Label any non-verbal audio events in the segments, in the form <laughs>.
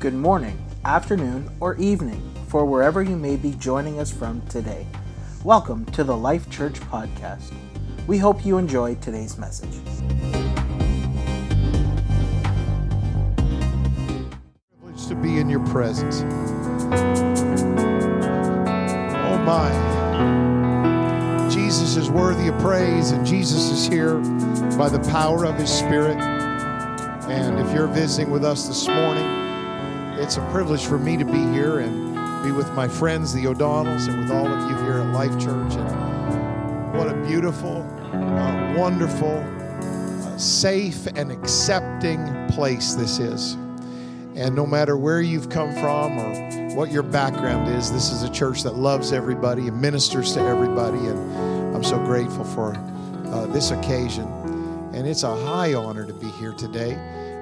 good morning, afternoon, or evening for wherever you may be joining us from today. Welcome to the Life Church Podcast. We hope you enjoy today's message. Privilege to be in your presence. Oh my. Jesus is worthy of praise, and Jesus is here by the power of his Spirit. And if you're visiting with us this morning, it's a privilege for me to be here and be with my friends, the O'Donnells, and with all of you here at Life Church. And what a beautiful, uh, wonderful, uh, safe, and accepting place this is. And no matter where you've come from or what your background is, this is a church that loves everybody and ministers to everybody. And I'm so grateful for uh, this occasion. And it's a high honor to be here today,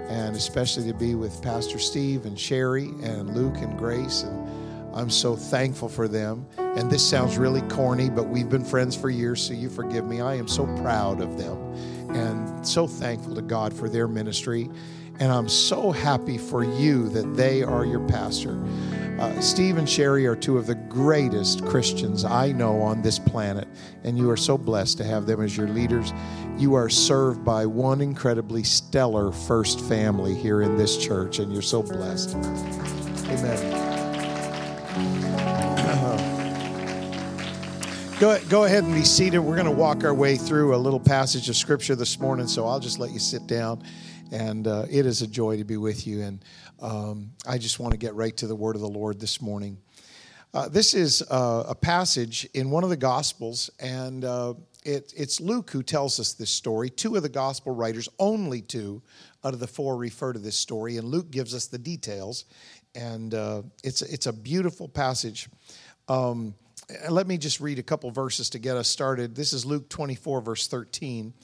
and especially to be with Pastor Steve and Sherry and Luke and Grace. And I'm so thankful for them. And this sounds really corny, but we've been friends for years, so you forgive me. I am so proud of them and so thankful to God for their ministry. And I'm so happy for you that they are your pastor. Uh, Steve and Sherry are two of the greatest Christians I know on this planet, and you are so blessed to have them as your leaders. You are served by one incredibly stellar first family here in this church, and you're so blessed. Amen. <clears throat> Go, go ahead and be seated. We're going to walk our way through a little passage of scripture this morning, so I'll just let you sit down. And uh, it is a joy to be with you. And um, I just want to get right to the word of the Lord this morning. Uh, this is uh, a passage in one of the Gospels, and uh, it, it's Luke who tells us this story. Two of the Gospel writers, only two out of the four, refer to this story, and Luke gives us the details. And uh, it's, it's a beautiful passage. Um, let me just read a couple verses to get us started. This is Luke 24, verse 13.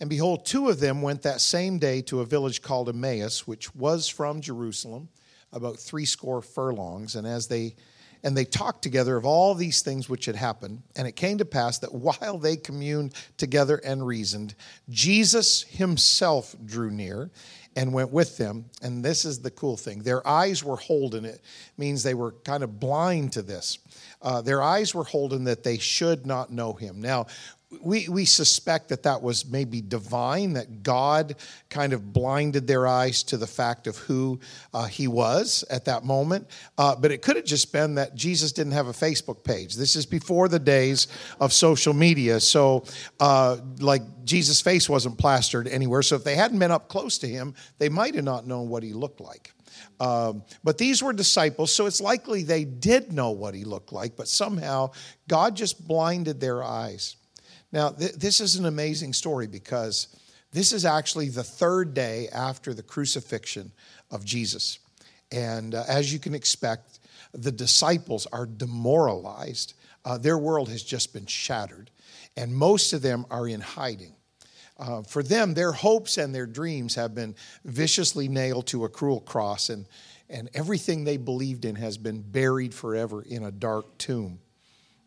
And behold, two of them went that same day to a village called Emmaus, which was from Jerusalem, about three score furlongs. And as they and they talked together of all these things which had happened. And it came to pass that <laughs> while they communed together and reasoned, Jesus himself drew near and went with them. And this is the cool thing their eyes were holden. It means they were kind of blind to this. Uh, their eyes were holden that they should not know him. Now, we, we suspect that that was maybe divine, that God kind of blinded their eyes to the fact of who uh, he was at that moment. Uh, but it could have just been that Jesus didn't have a Facebook page. This is before the days of social media. So, uh, like, Jesus' face wasn't plastered anywhere. So, if they hadn't been up close to him, they might have not known what he looked like. Um, but these were disciples, so it's likely they did know what he looked like, but somehow God just blinded their eyes. Now, th- this is an amazing story because this is actually the third day after the crucifixion of Jesus. And uh, as you can expect, the disciples are demoralized. Uh, their world has just been shattered, and most of them are in hiding. Uh, for them, their hopes and their dreams have been viciously nailed to a cruel cross, and, and everything they believed in has been buried forever in a dark tomb.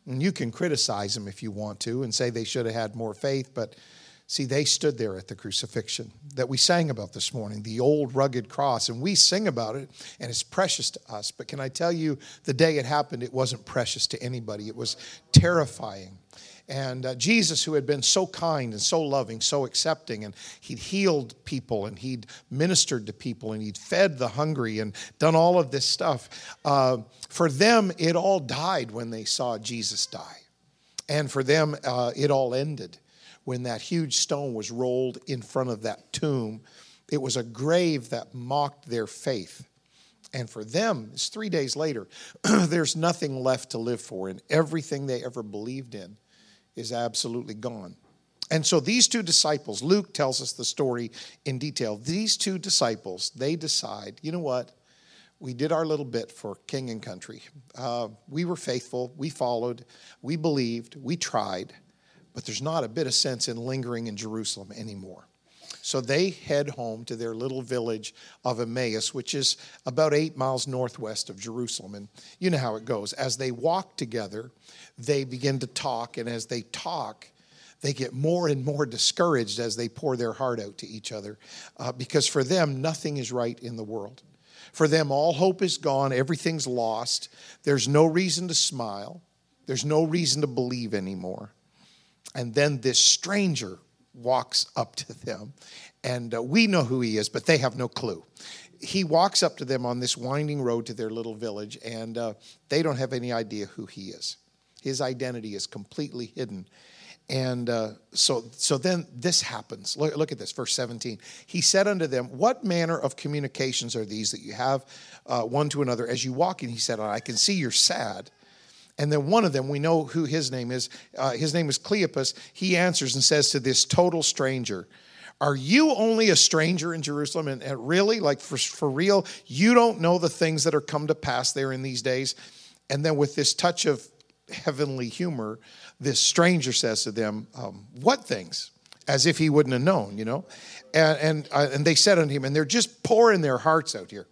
And you can criticize them if you want to and say they should have had more faith, but see, they stood there at the crucifixion that we sang about this morning, the old rugged cross, and we sing about it, and it's precious to us. But can I tell you, the day it happened, it wasn't precious to anybody, it was terrifying. And uh, Jesus, who had been so kind and so loving, so accepting, and he'd healed people and he'd ministered to people and he'd fed the hungry and done all of this stuff, uh, for them, it all died when they saw Jesus die. And for them, uh, it all ended when that huge stone was rolled in front of that tomb. It was a grave that mocked their faith. And for them, it's three days later, <clears throat> there's nothing left to live for, and everything they ever believed in is absolutely gone. And so these two disciples, Luke tells us the story in detail. These two disciples, they decide, you know what? We did our little bit for king and country. Uh, we were faithful, we followed, we believed, we tried, but there's not a bit of sense in lingering in Jerusalem anymore. So they head home to their little village of Emmaus, which is about eight miles northwest of Jerusalem. And you know how it goes. As they walk together, they begin to talk, and as they talk, they get more and more discouraged as they pour their heart out to each other uh, because for them, nothing is right in the world. For them, all hope is gone, everything's lost. There's no reason to smile, there's no reason to believe anymore. And then this stranger walks up to them, and uh, we know who he is, but they have no clue. He walks up to them on this winding road to their little village, and uh, they don't have any idea who he is. His identity is completely hidden. And uh, so, so then this happens. Look, look, at this, verse 17. He said unto them, What manner of communications are these that you have uh, one to another as you walk in? He said, I can see you're sad. And then one of them, we know who his name is. Uh, his name is Cleopas. He answers and says to this total stranger, Are you only a stranger in Jerusalem? And, and really, like for, for real, you don't know the things that are come to pass there in these days? And then with this touch of heavenly humor, this stranger says to them, um, What things? As if he wouldn't have known, you know? And, and, uh, and they said unto him, and they're just pouring their hearts out here.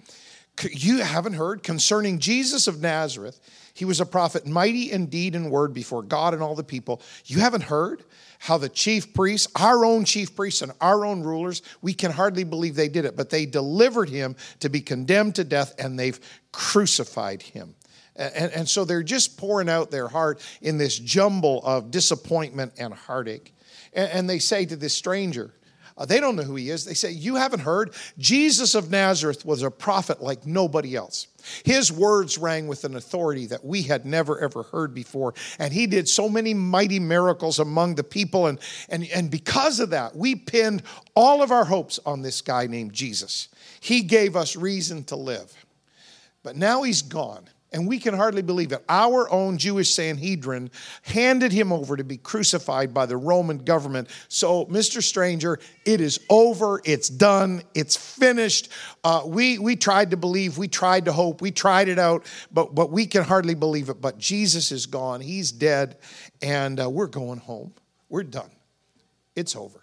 You haven't heard concerning Jesus of Nazareth. He was a prophet, mighty in deed and word before God and all the people. You haven't heard how the chief priests, our own chief priests and our own rulers, we can hardly believe they did it, but they delivered him to be condemned to death and they've crucified him. And, and so they're just pouring out their heart in this jumble of disappointment and heartache. And, and they say to this stranger, uh, they don't know who he is. They say, You haven't heard? Jesus of Nazareth was a prophet like nobody else. His words rang with an authority that we had never ever heard before. And he did so many mighty miracles among the people. And, and, and because of that, we pinned all of our hopes on this guy named Jesus. He gave us reason to live. But now he's gone. And we can hardly believe it. Our own Jewish Sanhedrin handed him over to be crucified by the Roman government. So, Mr. Stranger, it is over. It's done. It's finished. Uh, we, we tried to believe. We tried to hope. We tried it out, but, but we can hardly believe it. But Jesus is gone. He's dead. And uh, we're going home. We're done. It's over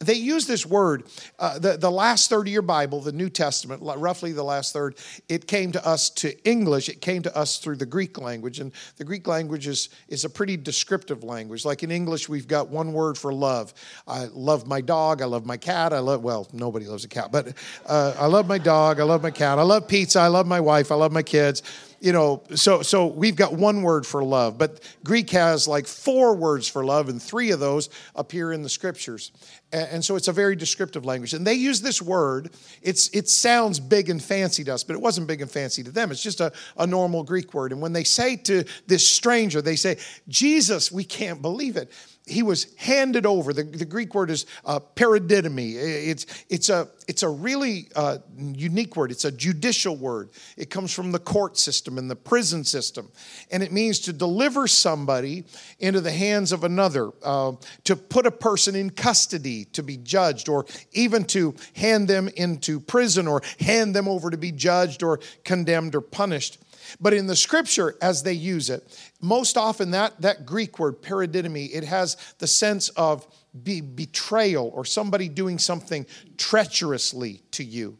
they use this word, uh, the, the last third of your Bible, the New Testament, roughly the last third, it came to us to English, it came to us through the Greek language. And the Greek language is, is a pretty descriptive language. Like in English, we've got one word for love. I love my dog, I love my cat, I love, well, nobody loves a cat, but uh, I love my dog, I love my cat, I love pizza, I love my wife, I love my kids you know, so so we've got one word for love, but Greek has like four words for love, and three of those appear in the scriptures. And so it's a very descriptive language. And they use this word. It's, it sounds big and fancy to us, but it wasn't big and fancy to them. It's just a, a normal Greek word. And when they say to this stranger, they say, Jesus, we can't believe it he was handed over. The, the Greek word is uh, paradidomi. It's, it's, a, it's a really uh, unique word. It's a judicial word. It comes from the court system and the prison system. And it means to deliver somebody into the hands of another, uh, to put a person in custody to be judged, or even to hand them into prison or hand them over to be judged or condemned or punished. But in the scripture, as they use it, most often that, that Greek word, paradidomi, it has the sense of be, betrayal or somebody doing something treacherously to you.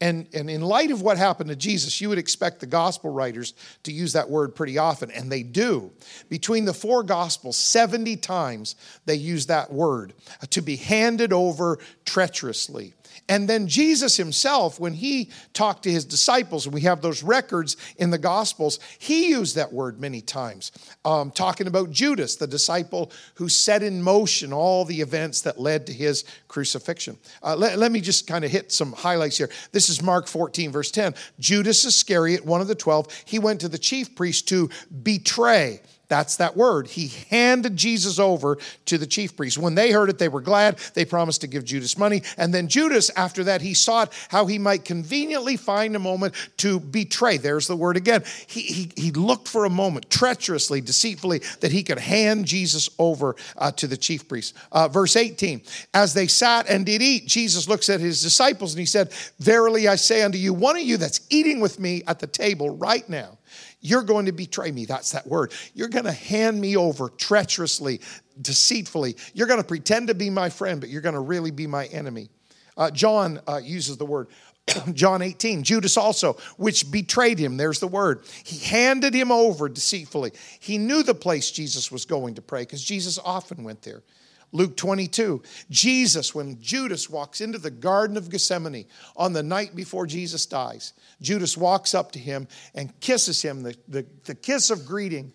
And, and in light of what happened to Jesus, you would expect the gospel writers to use that word pretty often, and they do. Between the four gospels, 70 times they use that word to be handed over treacherously. And then Jesus himself, when he talked to his disciples, and we have those records in the Gospels, he used that word many times, um, talking about Judas, the disciple who set in motion all the events that led to his crucifixion. Uh, let, let me just kind of hit some highlights here. This is Mark 14, verse 10. Judas Iscariot, one of the twelve, he went to the chief priest to betray that's that word. He handed Jesus over to the chief priests. When they heard it, they were glad. They promised to give Judas money. And then Judas, after that, he sought how he might conveniently find a moment to betray. There's the word again. He, he, he looked for a moment, treacherously, deceitfully, that he could hand Jesus over uh, to the chief priests. Uh, verse 18 As they sat and did eat, Jesus looks at his disciples and he said, Verily I say unto you, one of you that's eating with me at the table right now you're going to betray me. That's that word. You're going to hand me over treacherously, deceitfully. You're going to pretend to be my friend, but you're going to really be my enemy. Uh, John uh, uses the word. <clears throat> John 18, Judas also, which betrayed him. There's the word. He handed him over deceitfully. He knew the place Jesus was going to pray because Jesus often went there. Luke 22, Jesus, when Judas walks into the Garden of Gethsemane on the night before Jesus dies, Judas walks up to him and kisses him, the, the, the kiss of greeting.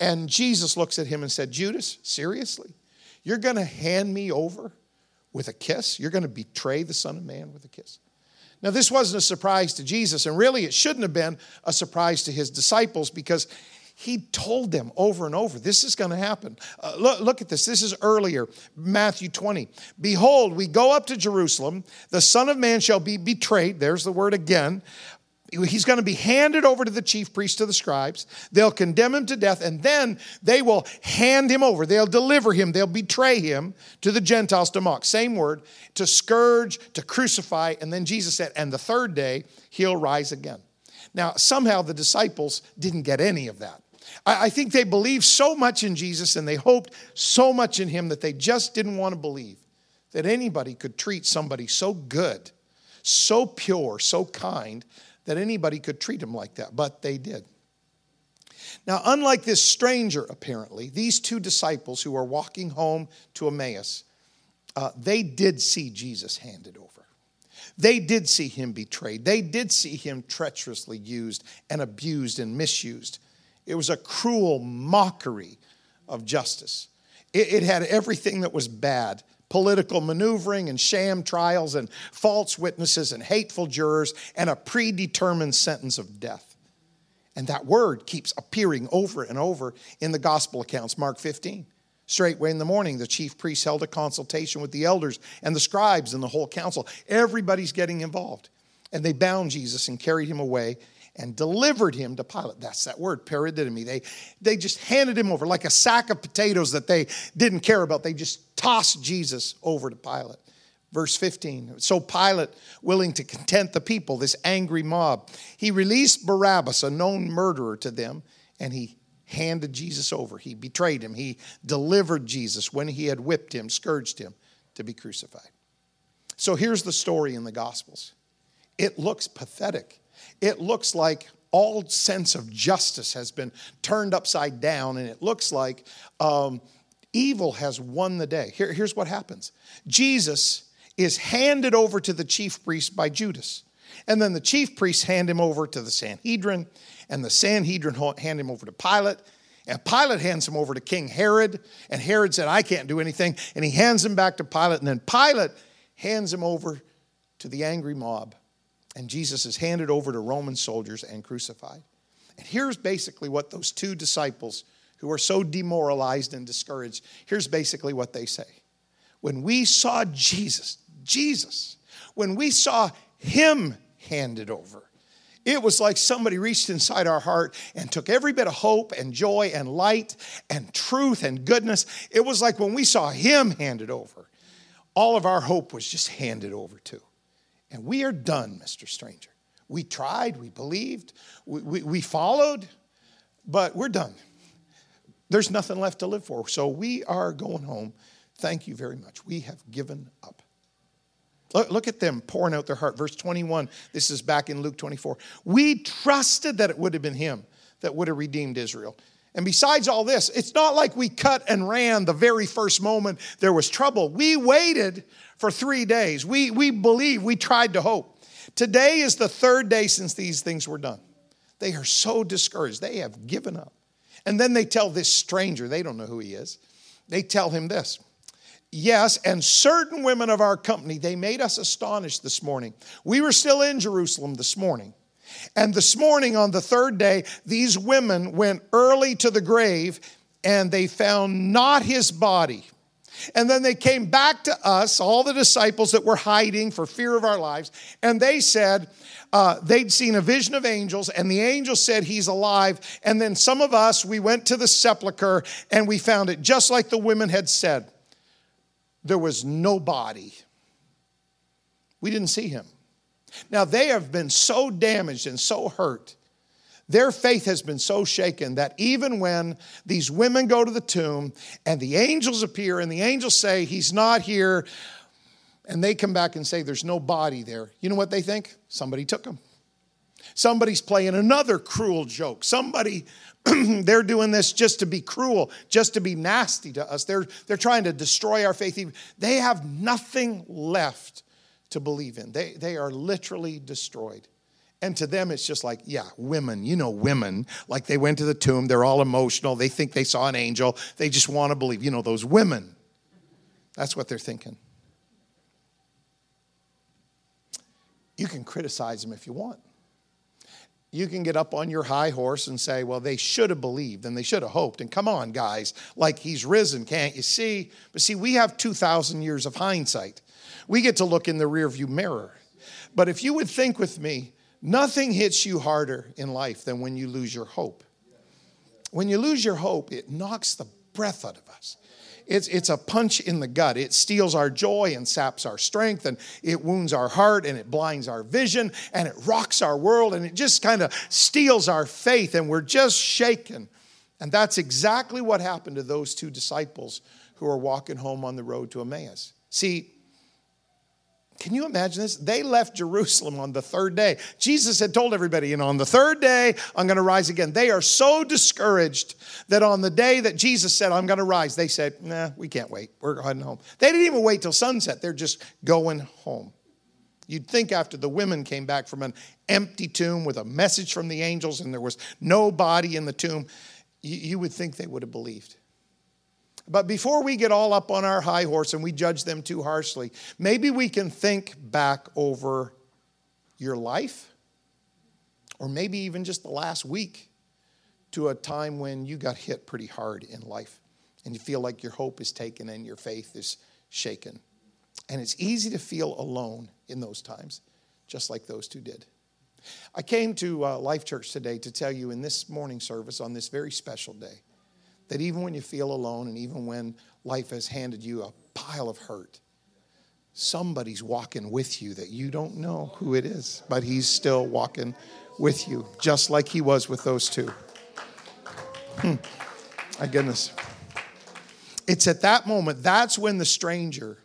And Jesus looks at him and said, Judas, seriously? You're going to hand me over with a kiss? You're going to betray the Son of Man with a kiss? Now, this wasn't a surprise to Jesus, and really it shouldn't have been a surprise to his disciples because he told them over and over, this is going to happen. Uh, look, look at this. This is earlier, Matthew 20. Behold, we go up to Jerusalem. The Son of Man shall be betrayed. There's the word again. He's going to be handed over to the chief priests, to the scribes. They'll condemn him to death, and then they will hand him over. They'll deliver him. They'll betray him to the Gentiles to mock. Same word, to scourge, to crucify. And then Jesus said, and the third day, he'll rise again. Now, somehow the disciples didn't get any of that. I, think they believed so much in Jesus and they hoped so much in him that they just didn't want to believe that anybody could treat somebody so good, so pure, so kind, that anybody could treat him like that. But they did. Now, unlike this stranger, apparently, these two disciples who are walking home to Emmaus, uh, they did see Jesus handed over. They did see him betrayed. They did see him treacherously used and abused and misused. It was a cruel mockery of justice. It, it had everything that was bad political maneuvering and sham trials and false witnesses and hateful jurors and a predetermined sentence of death. And that word keeps appearing over and over in the gospel accounts. Mark 15. Straightway in the morning, the chief priests held a consultation with the elders and the scribes and the whole council. Everybody's getting involved. And they bound Jesus and carried him away and delivered him to Pilate. That's that word, paradidomi. They, they just handed him over like a sack of potatoes that they didn't care about. They just tossed Jesus over to Pilate. Verse 15. So Pilate, willing to content the people, this angry mob, he released Barabbas, a known murderer, to them, and he handed Jesus over. He betrayed him. He delivered Jesus when he had whipped him, scourged him to be crucified. So here's the story in the Gospels. It looks pathetic it looks like all sense of justice has been turned upside down, and it looks like um, evil has won the day. Here, here's what happens Jesus is handed over to the chief priest by Judas. And then the chief priests hand him over to the Sanhedrin, and the Sanhedrin hand him over to Pilate. And Pilate hands him over to King Herod, and Herod said, I can't do anything. And he hands him back to Pilate, and then Pilate hands him over to the angry mob and Jesus is handed over to Roman soldiers and crucified. And here's basically what those two disciples who are so demoralized and discouraged, here's basically what they say. When we saw Jesus, Jesus, when we saw him handed over, it was like somebody reached inside our heart and took every bit of hope and joy and light and truth and goodness. It was like when we saw him handed over, all of our hope was just handed over too. And we are done, Mr. Stranger. We tried, we believed, we, we, we followed, but we're done. There's nothing left to live for. So we are going home. Thank you very much. We have given up. Look, look at them pouring out their heart. Verse 21, this is back in Luke 24. We trusted that it would have been him that would have redeemed Israel. And besides all this, it's not like we cut and ran the very first moment there was trouble. We waited for three days. We, we believe, we tried to hope. Today is the third day since these things were done. They are so discouraged. They have given up. And then they tell this stranger, they don't know who he is, they tell him this. Yes, and certain women of our company, they made us astonished this morning. We were still in Jerusalem this morning. And this morning, on the third day, these women went early to the grave and they found not his body. And then they came back to us, all the disciples that were hiding for fear of our lives, and they said uh, they'd seen a vision of angels, and the angel said he's alive. And then some of us, we went to the sepulcher and we found it just like the women had said. There was no body. We didn't see him. Now, they have been so damaged and so hurt their faith has been so shaken that even when these women go to the tomb and the angels appear and the angels say, He's not here, and they come back and say, There's no body there, you know what they think? Somebody took him. Somebody's playing another cruel joke. Somebody, <clears throat> they're doing this just to be cruel, just to be nasty to us. They're, they're trying to destroy our faith. They have nothing left to believe in. They, they are literally destroyed. And to them, it's just like, yeah, women, you know, women. Like they went to the tomb, they're all emotional. They think they saw an angel. They just want to believe, you know, those women. That's what they're thinking. You can criticize them if you want. You can get up on your high horse and say, well, they should have believed and they should have hoped. And come on, guys, like he's risen, can't you see? But see, we have 2,000 years of hindsight. We get to look in the rearview mirror. But if you would think with me, nothing hits you harder in life than when you lose your hope. When you lose your hope, it knocks the breath out of us. It's, it's a punch in the gut. It steals our joy and saps our strength, and it wounds our heart, and it blinds our vision, and it rocks our world, and it just kind of steals our faith, and we're just shaken. And that's exactly what happened to those two disciples who are walking home on the road to Emmaus. See, can you imagine this? They left Jerusalem on the third day. Jesus had told everybody, you know, on the third day, I'm going to rise again. They are so discouraged that on the day that Jesus said, I'm going to rise, they said, nah, we can't wait. We're heading home. They didn't even wait till sunset. They're just going home. You'd think after the women came back from an empty tomb with a message from the angels and there was no body in the tomb, you, you would think they would have believed. But before we get all up on our high horse and we judge them too harshly, maybe we can think back over your life, or maybe even just the last week, to a time when you got hit pretty hard in life and you feel like your hope is taken and your faith is shaken. And it's easy to feel alone in those times, just like those two did. I came to uh, Life Church today to tell you in this morning service on this very special day that even when you feel alone and even when life has handed you a pile of hurt, somebody's walking with you that you don't know who it is, but he's still walking with you, just like he was with those two. Hmm. My goodness. It's at that moment, that's when the stranger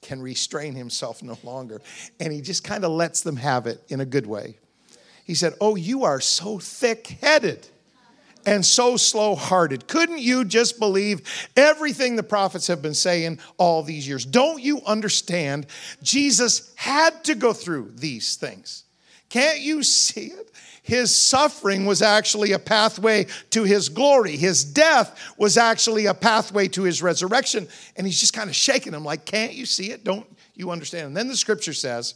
can restrain himself no longer. And he just kind of lets them have it in a good way. He said, Oh, you are so thick headed and so slow hearted? Couldn't you just believe everything the prophets have been saying all these years? Don't you understand? Jesus had to go through these things. Can't you see it? His suffering was actually a pathway to his glory. His death was actually a pathway to his resurrection. And he's just kind of shaking him like, Can't you see it? Don't you understand? And then the scripture says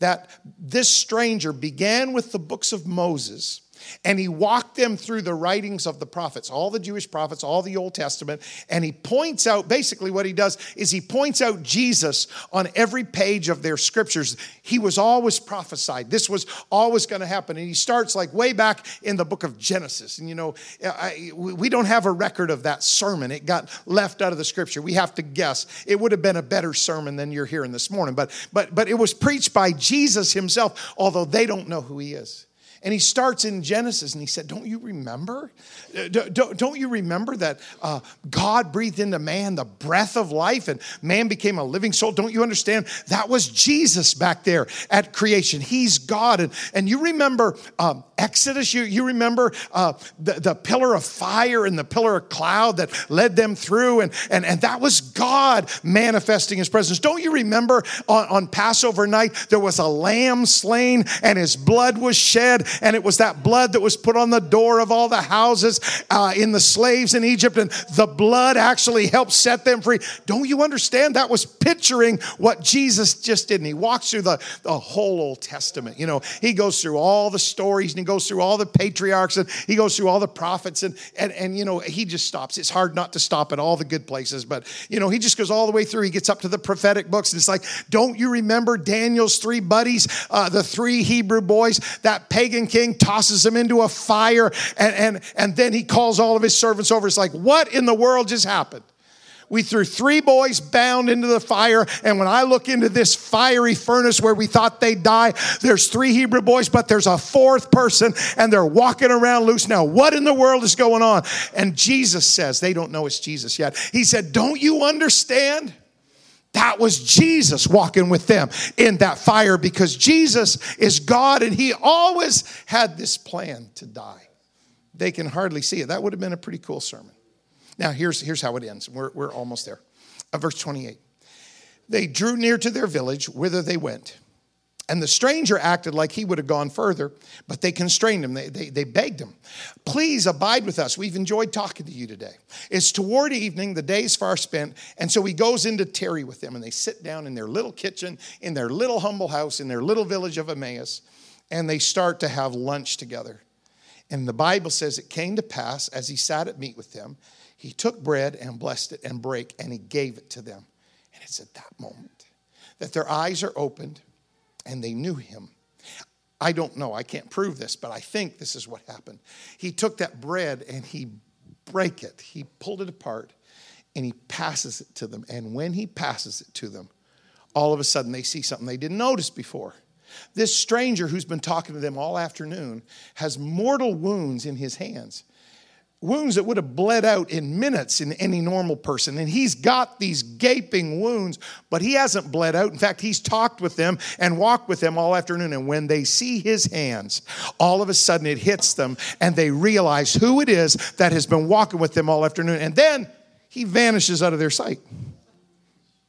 that this stranger began with the books of Moses and he walked them through the writings of the prophets, all the Jewish prophets, all the Old Testament. And he points out basically what he does is he points out Jesus on every page of their scriptures. He was always prophesied. This was always going to happen. And he starts like way back in the book of Genesis. And you know, I, we don't have a record of that sermon. It got left out of the scripture. We have to guess. It would have been a better sermon than you're hearing this morning. But but but it was preached by Jesus himself, although they don't know who he is. And he starts in Genesis and he said, Don't you remember? Uh, don't you remember that uh, God breathed into man the breath of life and man became a living soul? Don't you understand? That was Jesus back there at creation. He's God. And, and you remember um, Exodus? You, you remember uh, the, the pillar of fire and the pillar of cloud that led them through? And, and, and that was God manifesting his presence. Don't you remember on, on Passover night there was a lamb slain and his blood was shed? And it was that blood that was put on the door of all the houses uh, in the slaves in Egypt, and the blood actually helped set them free. Don't you understand? That was picturing what Jesus just did. And he walks through the, the whole Old Testament. You know, he goes through all the stories and he goes through all the patriarchs and he goes through all the prophets, and, and, and you know, he just stops. It's hard not to stop at all the good places, but, you know, he just goes all the way through. He gets up to the prophetic books, and it's like, don't you remember Daniel's three buddies, uh, the three Hebrew boys, that pagan king tosses him into a fire, and, and, and then he calls all of his servants over. It's like, what in the world just happened? We threw three boys bound into the fire. And when I look into this fiery furnace where we thought they'd die, there's three Hebrew boys, but there's a fourth person and they're walking around loose now. What in the world is going on? And Jesus says, they don't know it's Jesus yet. He said, Don't you understand? That was Jesus walking with them in that fire because Jesus is God and he always had this plan to die. They can hardly see it. That would have been a pretty cool sermon. Now, here's, here's how it ends. We're, we're almost there. Uh, verse 28. They drew near to their village, whither they went. And the stranger acted like he would have gone further, but they constrained him. They, they, they, begged him, Please abide with us. We've enjoyed talking to you today. It's toward evening, the day's far spent. And so he goes in to tarry with them, and they sit down in their little kitchen, in their little humble house, in their little village of Emmaus, and they start to have lunch together. And the Bible says it came to pass as he sat at meat with them, he took bread and blessed it and brake, and he gave it to them. And it's at that moment that their eyes are opened and they knew him. I don't know, I can't prove this, but I think this is what happened. He took that bread and he break it. He pulled it apart and he passes it to them. And when he passes it to them, all of a sudden they see something they didn't notice before. This stranger who's been talking to them all afternoon has mortal wounds in his hands wounds that would have bled out in minutes in any normal person. And he's got these gaping wounds, but he hasn't bled out. In fact, he's talked with them and walked with them all afternoon. And when they see his hands, all of a sudden it hits them and they realize who it is that has been walking with them all afternoon. And then he vanishes out of their sight.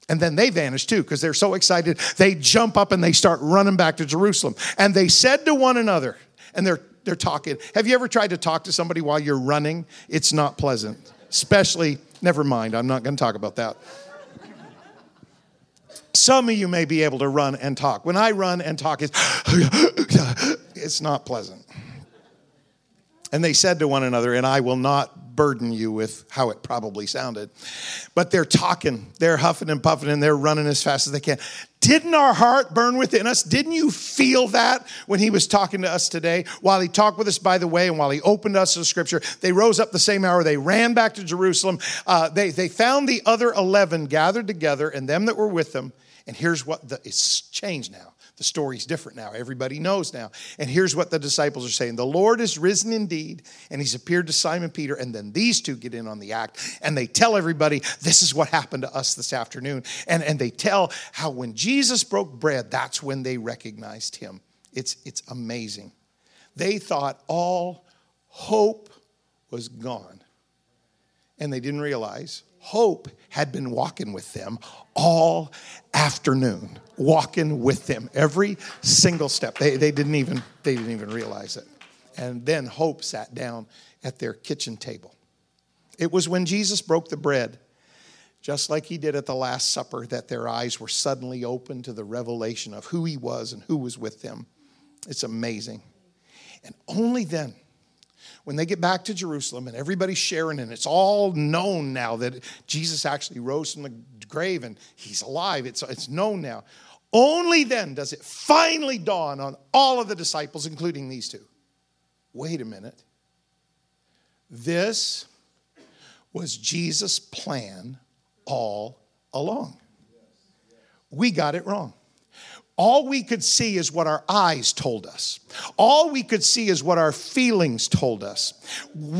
And then they vanish too because they're so excited. They jump up and they start running back to Jerusalem. And they said to one another, and they're they're talking. Have you ever tried to talk to somebody while you're running? It's not pleasant. Especially, never mind, I'm not going to talk about that. Some of you may be able to run and talk. When I run and talk, it's, <gasps> it's not pleasant. And they said to one another, and I will not burden you with how it probably sounded. But they're talking, they're huffing and puffing, and they're running as fast as they can. Didn't our heart burn within us? Didn't you feel that when he was talking to us today? While he talked with us by the way, and while he opened us to scripture, they rose up the same hour. They ran back to Jerusalem. Uh, they, they found the other 11 gathered together and them that were with them. And here's what the, it's changed now. The story's different now. Everybody knows now. And here's what the disciples are saying The Lord is risen indeed, and he's appeared to Simon Peter. And then these two get in on the act and they tell everybody, This is what happened to us this afternoon. And, and they tell how when Jesus broke bread, that's when they recognized him. It's, it's amazing. They thought all hope was gone. And they didn't realize hope had been walking with them all afternoon walking with them every single step. They, they, didn't even, they didn't even realize it. And then Hope sat down at their kitchen table. It was when Jesus broke the bread, just like he did at the Last Supper, that their eyes were suddenly opened to the revelation of who he was and who was with them. It's amazing. And only then, when they get back to Jerusalem and everybody's sharing, and it's all known now that Jesus actually rose from the grave and he's alive, it's, it's known now. Only then does it finally dawn on all of the disciples, including these two. Wait a minute. This was Jesus' plan all along. We got it wrong. All we could see is what our eyes told us. All we could see is what our feelings told us.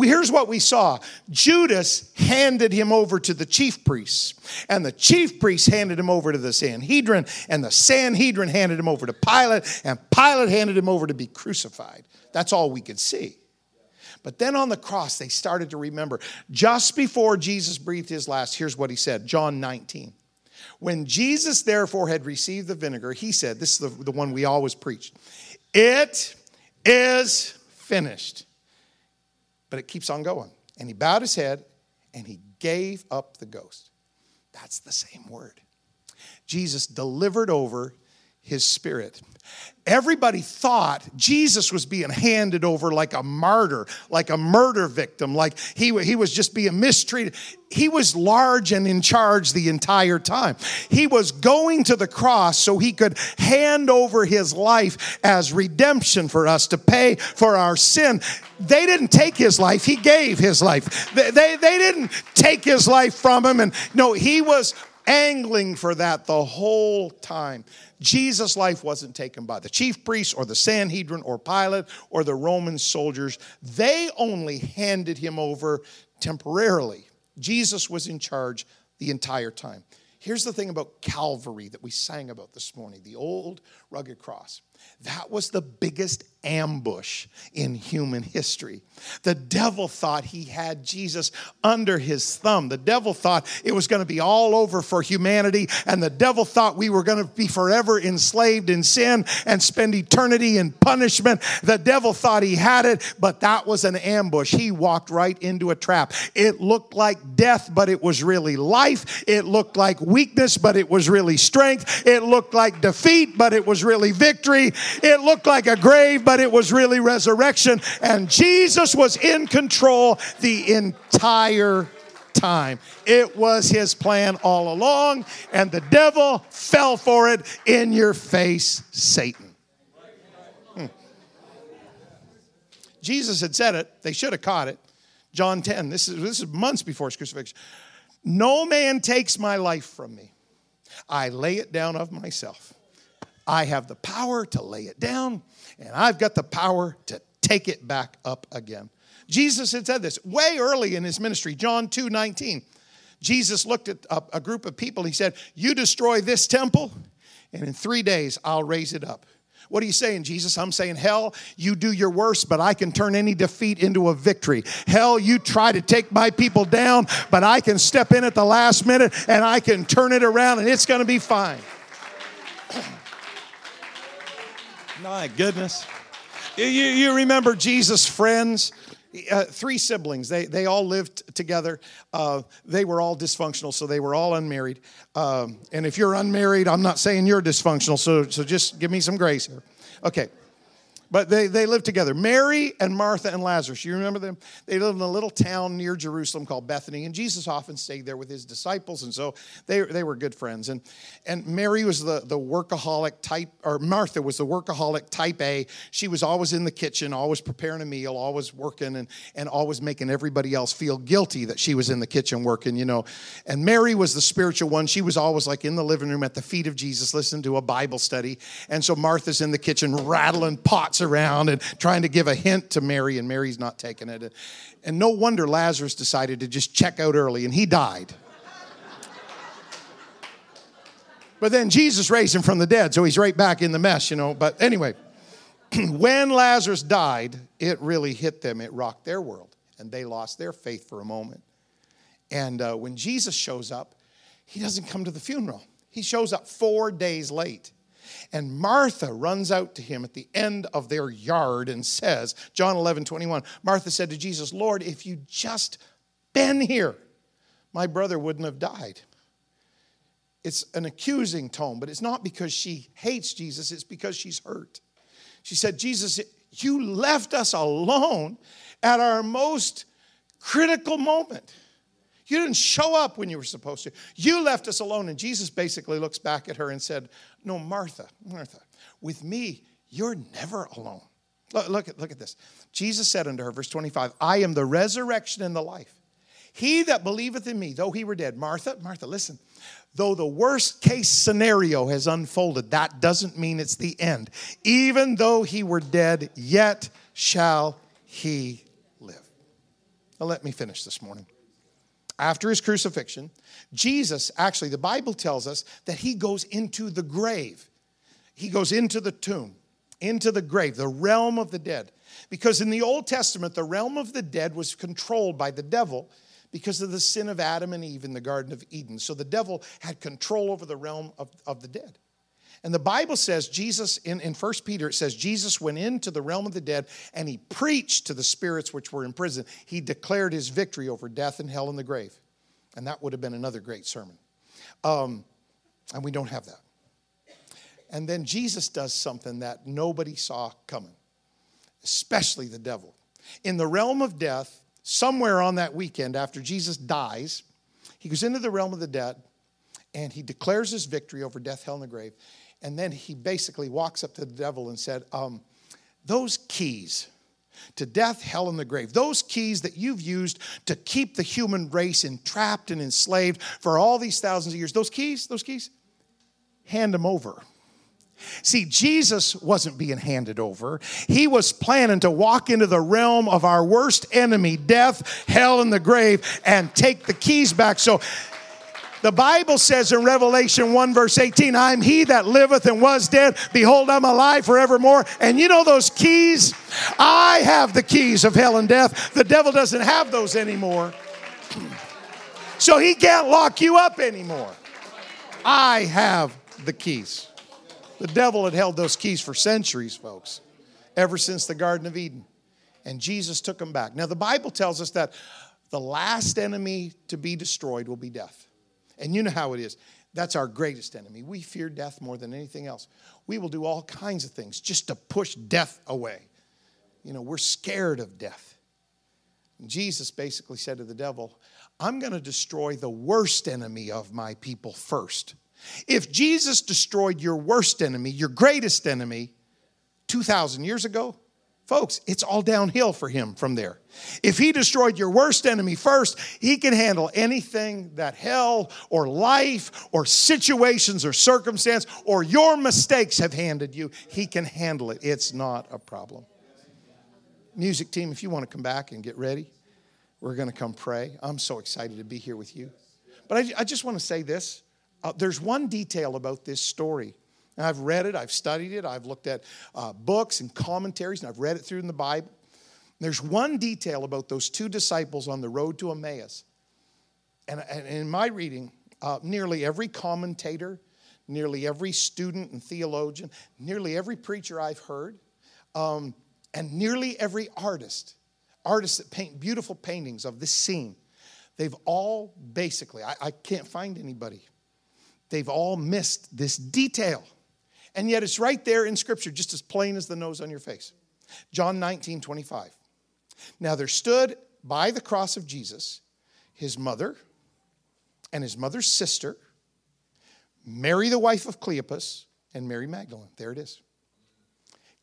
Here's what we saw Judas handed him over to the chief priests, and the chief priests handed him over to the Sanhedrin, and the Sanhedrin handed him over to Pilate, and Pilate handed him over to be crucified. That's all we could see. But then on the cross, they started to remember. Just before Jesus breathed his last, here's what he said John 19. When Jesus therefore had received the vinegar, he said, This is the, the one we always preached, it is finished. But it keeps on going. And he bowed his head and he gave up the ghost. That's the same word. Jesus delivered over his spirit. Everybody thought Jesus was being handed over like a martyr, like a murder victim, like he, he was just being mistreated. He was large and in charge the entire time. He was going to the cross so he could hand over his life as redemption for us to pay for our sin. They didn't take his life, he gave his life. They, they, they didn't take his life from him. And no, he was angling for that the whole time. Jesus' life wasn't taken by the chief priests or the Sanhedrin or Pilate or the Roman soldiers. They only handed him over temporarily. Jesus was in charge the entire time. Here's the thing about Calvary that we sang about this morning the old rugged cross. That was the biggest ambush in human history. The devil thought he had Jesus under his thumb. The devil thought it was going to be all over for humanity, and the devil thought we were going to be forever enslaved in sin and spend eternity in punishment. The devil thought he had it, but that was an ambush. He walked right into a trap. It looked like death, but it was really life. It looked like weakness, but it was really strength. It looked like defeat, but it was really victory. It looked like a grave, but it was really resurrection. And Jesus was in control the entire time. It was his plan all along, and the devil fell for it in your face, Satan. Hmm. Jesus had said it, they should have caught it. John 10, this is, this is months before his crucifixion. No man takes my life from me. I lay it down of myself. I have the power to lay it down, and I've got the power to take it back up again. Jesus had said this way early in his ministry, John 2 19. Jesus looked at a, group of people. He said, You destroy this temple, and in three days I'll raise it up. What are you saying, Jesus? I'm saying, hell, you do your worst, but I can turn any defeat into a victory. Hell, you try to take my people down, but I can step in at the last minute and I can turn it around and it's going to be fine. My goodness. You, you remember Jesus' friends? Uh, three siblings. They, they all lived together. Uh, they were all dysfunctional, so they were all unmarried. Um, and if you're unmarried, I'm not saying you're dysfunctional, so, so just give me some grace here. Okay. But they, they lived together. Mary and Martha and Lazarus. You remember them? They lived in a little town near Jerusalem called Bethany, and Jesus often stayed there with his disciples, and so they, they were good friends. And, and Mary was the, the workaholic type, or Martha was the workaholic type A. She was always in the kitchen, always preparing a meal, always working, and, and always making everybody else feel guilty that she was in the kitchen working, you know. And Mary was the spiritual one. She was always like in the living room at the feet of Jesus, listening to a Bible study. And so Martha's in the kitchen rattling pots around and trying to give a hint to Mary, and Mary's not taking it. And no wonder Lazarus decided to just check out early, and he died. But then Jesus raised him from the dead, so he's right back in the mess, you know. But anyway, <clears throat> when Lazarus died, it really hit them. It rocked their world, and they lost their faith for a moment. And uh, when Jesus shows up, he doesn't come to the funeral. He shows up four days late. And Martha runs out to him at the end of their yard and says, John 11, 21, Martha said to Jesus, Lord, if you just been here, my brother wouldn't have died. It's an accusing tone, but it's not because she hates Jesus, it's because she's hurt. She said, Jesus, you left us alone at our most critical moment. You didn't show up when you were supposed to. You left us alone. And Jesus basically looks back at her and said, No, Martha, Martha, with me, you're never alone. Look, look, at, look at this. Jesus said unto her, verse 25, I am the resurrection and the life. He that believeth in me, though he were dead. Martha, Martha, listen. Though the worst case scenario has unfolded, that doesn't mean it's the end. Even though he were dead, yet shall he live. Now, let me finish this morning after his crucifixion, Jesus, actually, the Bible tells us that he goes into the grave. He goes into the tomb, into the grave, the realm of the dead. Because in the Old Testament, the realm of the dead was controlled by the devil because of the sin of Adam and Eve in the Garden of Eden. So the devil had control over the realm of, of the dead. And the Bible says Jesus, in, in 1 Peter, it says Jesus went into the realm of the dead and he preached to the spirits which were in prison. He declared his victory over death and hell and the grave. And that would have been another great sermon. Um, and we don't have that. And then Jesus does something that nobody saw coming, especially the devil. In the realm of death, somewhere on that weekend after Jesus dies, he goes into the realm of the dead and he declares his victory over death, hell, and the grave. And then he basically walks up to the devil and said, um, Those keys to death, hell, and the grave, those keys that you've used to keep the human race entrapped and enslaved for all these thousands of years, those keys, those keys, hand them over. See, Jesus wasn't being handed over. He was planning to walk into the realm of our worst enemy, death, hell, and the grave, and take the keys back. So The Bible says in Revelation 1, verse 18, I'm he that liveth and was dead. Behold, I'm alive forevermore. And you know those keys? I have the keys of hell and death. The devil doesn't have those anymore. <clears throat> So he can't lock you up anymore. I have the keys. The devil had held those keys for centuries, folks, ever since the Garden of Eden. And Jesus took them back. Now, the Bible tells us that the last enemy to be destroyed will be death. And you know how it is. That's our greatest enemy. We fear death more than anything else. We will do all kinds of things just to push death away. You know, we're scared of death. And Jesus basically said to the devil, I'm going to destroy the worst enemy of my people first. If Jesus destroyed your worst enemy, your greatest enemy, 2,000 years ago, folks, it's all downhill for him from there. If he destroyed your worst enemy first, he can handle anything that hell or life or situations or circumstance or your mistakes have handed you. He can handle it. It's not a problem. Music team, if you want to come back and get ready. We're going to come pray. I'm so excited to be here with you. But I, I just want to say this uh, there's one detail about this story. And I've read it, I've studied it, I've looked at uh, books and commentaries, and I've read it through in the Bible. There's one detail about those two disciples on the road to Emmaus. And, and in my reading, uh, nearly every commentator, nearly every student and theologian, nearly every preacher I've heard, um, and nearly every artist artists that paint beautiful paintings of this scene, they've all basically, I, I can't find anybody, they've all missed this detail. And yet it's right there in Scripture, just as plain as the nose on your face. John 19, 25. Now there stood by the cross of Jesus his mother and his mother's sister, Mary, the wife of Cleopas, and Mary Magdalene. There it is.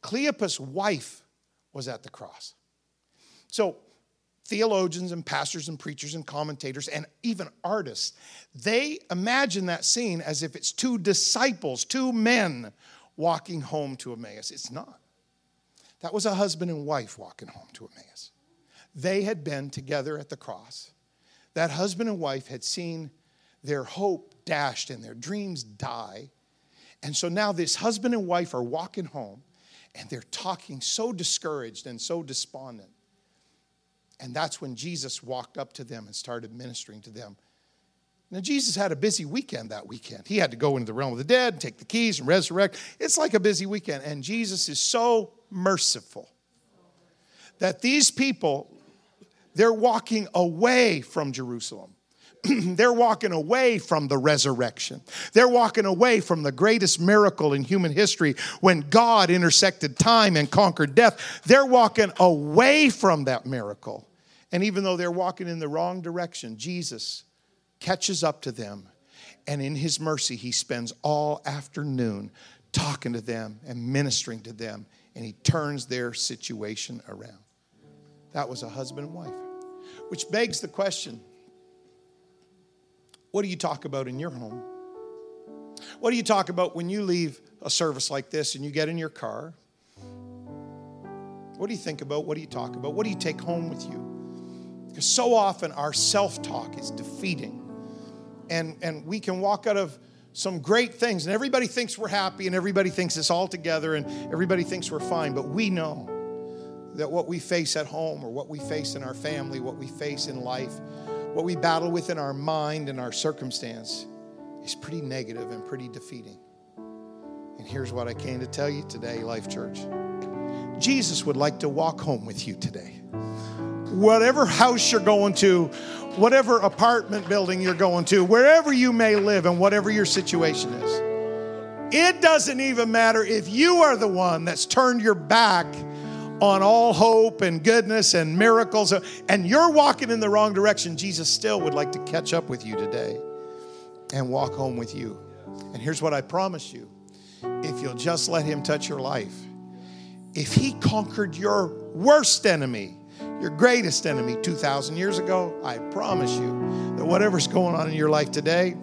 Cleopas' wife was at the cross. So, theologians and pastors and preachers and commentators and even artists, they imagine that scene as if it's two disciples, two men walking home to Emmaus. It's not. That was a husband and wife walking home to Emmaus. They had been together at the cross. That husband and wife had seen their hope dashed and their dreams die. And so now this husband and wife are walking home and they're talking so discouraged and so despondent. And that's when Jesus walked up to them and started ministering to them. Now, Jesus had a busy weekend that weekend. He had to go into the realm of the dead, take the keys, and resurrect. It's like a busy weekend. And Jesus is so merciful that these people, they're walking away from Jerusalem. <clears throat> they're walking away from the resurrection. They're walking away from the greatest miracle in human history when God intersected time and conquered death. They're walking away from that miracle. And even though they're walking in the wrong direction, Jesus catches up to them. And in his mercy, he spends all afternoon talking to them and ministering to them. And he turns their situation around. That was a husband and wife. Which begs the question what do you talk about in your home? What do you talk about when you leave a service like this and you get in your car? What do you think about? What do you talk about? What do you take home with you? Because so often our self talk is defeating. And, and we can walk out of some great things, and everybody thinks we're happy, and everybody thinks it's all together, and everybody thinks we're fine. But we know that what we face at home, or what we face in our family, what we face in life, what we battle with in our mind and our circumstance is pretty negative and pretty defeating. And here's what I came to tell you today, Life Church Jesus would like to walk home with you today whatever house you're going to, whatever apartment building you're going to, wherever you may live and whatever your situation is. It doesn't even matter if you are the one that's turned your back on all hope and goodness and miracles and you're walking in the wrong direction. Jesus still would like to catch up with you today and walk home with you. And here's what I promise you if you'll just let Him touch your life, if He conquered your worst enemy, your greatest enemy 2,000 years ago, I promise you that whatever's going on in your life today,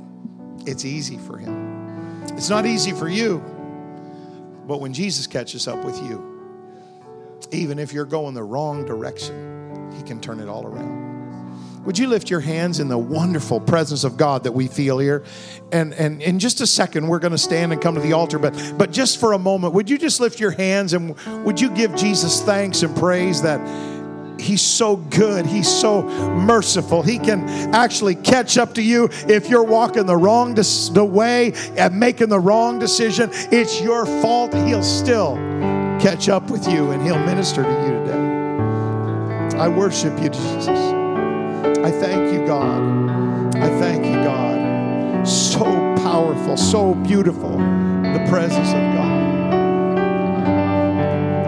it's easy for him. It's not easy for you, but when Jesus catches up with you, even if you're going the wrong direction, he can turn it all around. Would you lift your hands in the wonderful presence of God that we feel here? And, and in just a second, we're going to stand and come to the altar. But, but just for a moment, would you just lift your hands and would you give Jesus thanks and praise that He's so good. He's so merciful. He can actually catch up to you if you're walking the wrong the way and making the wrong decision. It's your fault. He'll still catch up with you and he'll minister to you today. I worship you, Jesus. I thank you, God. I thank you, God. So powerful, so beautiful, the presence of God.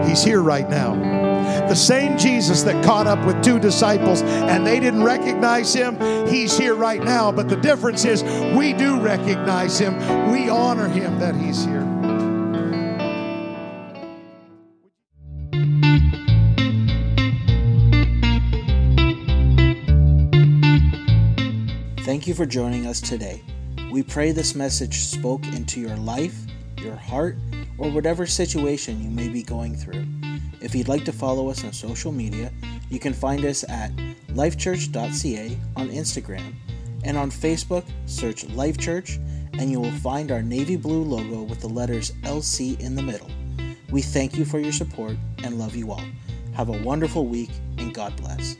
He's here right now. The same Jesus that caught up with two disciples and they didn't recognize him, he's here right now. But the difference is we do recognize him, we honor him that he's here. Thank you for joining us today. We pray this message spoke into your life, your heart, or whatever situation you may be going through. If you'd like to follow us on social media, you can find us at lifechurch.ca on Instagram, and on Facebook, search Life Church, and you will find our navy blue logo with the letters LC in the middle. We thank you for your support and love you all. Have a wonderful week, and God bless.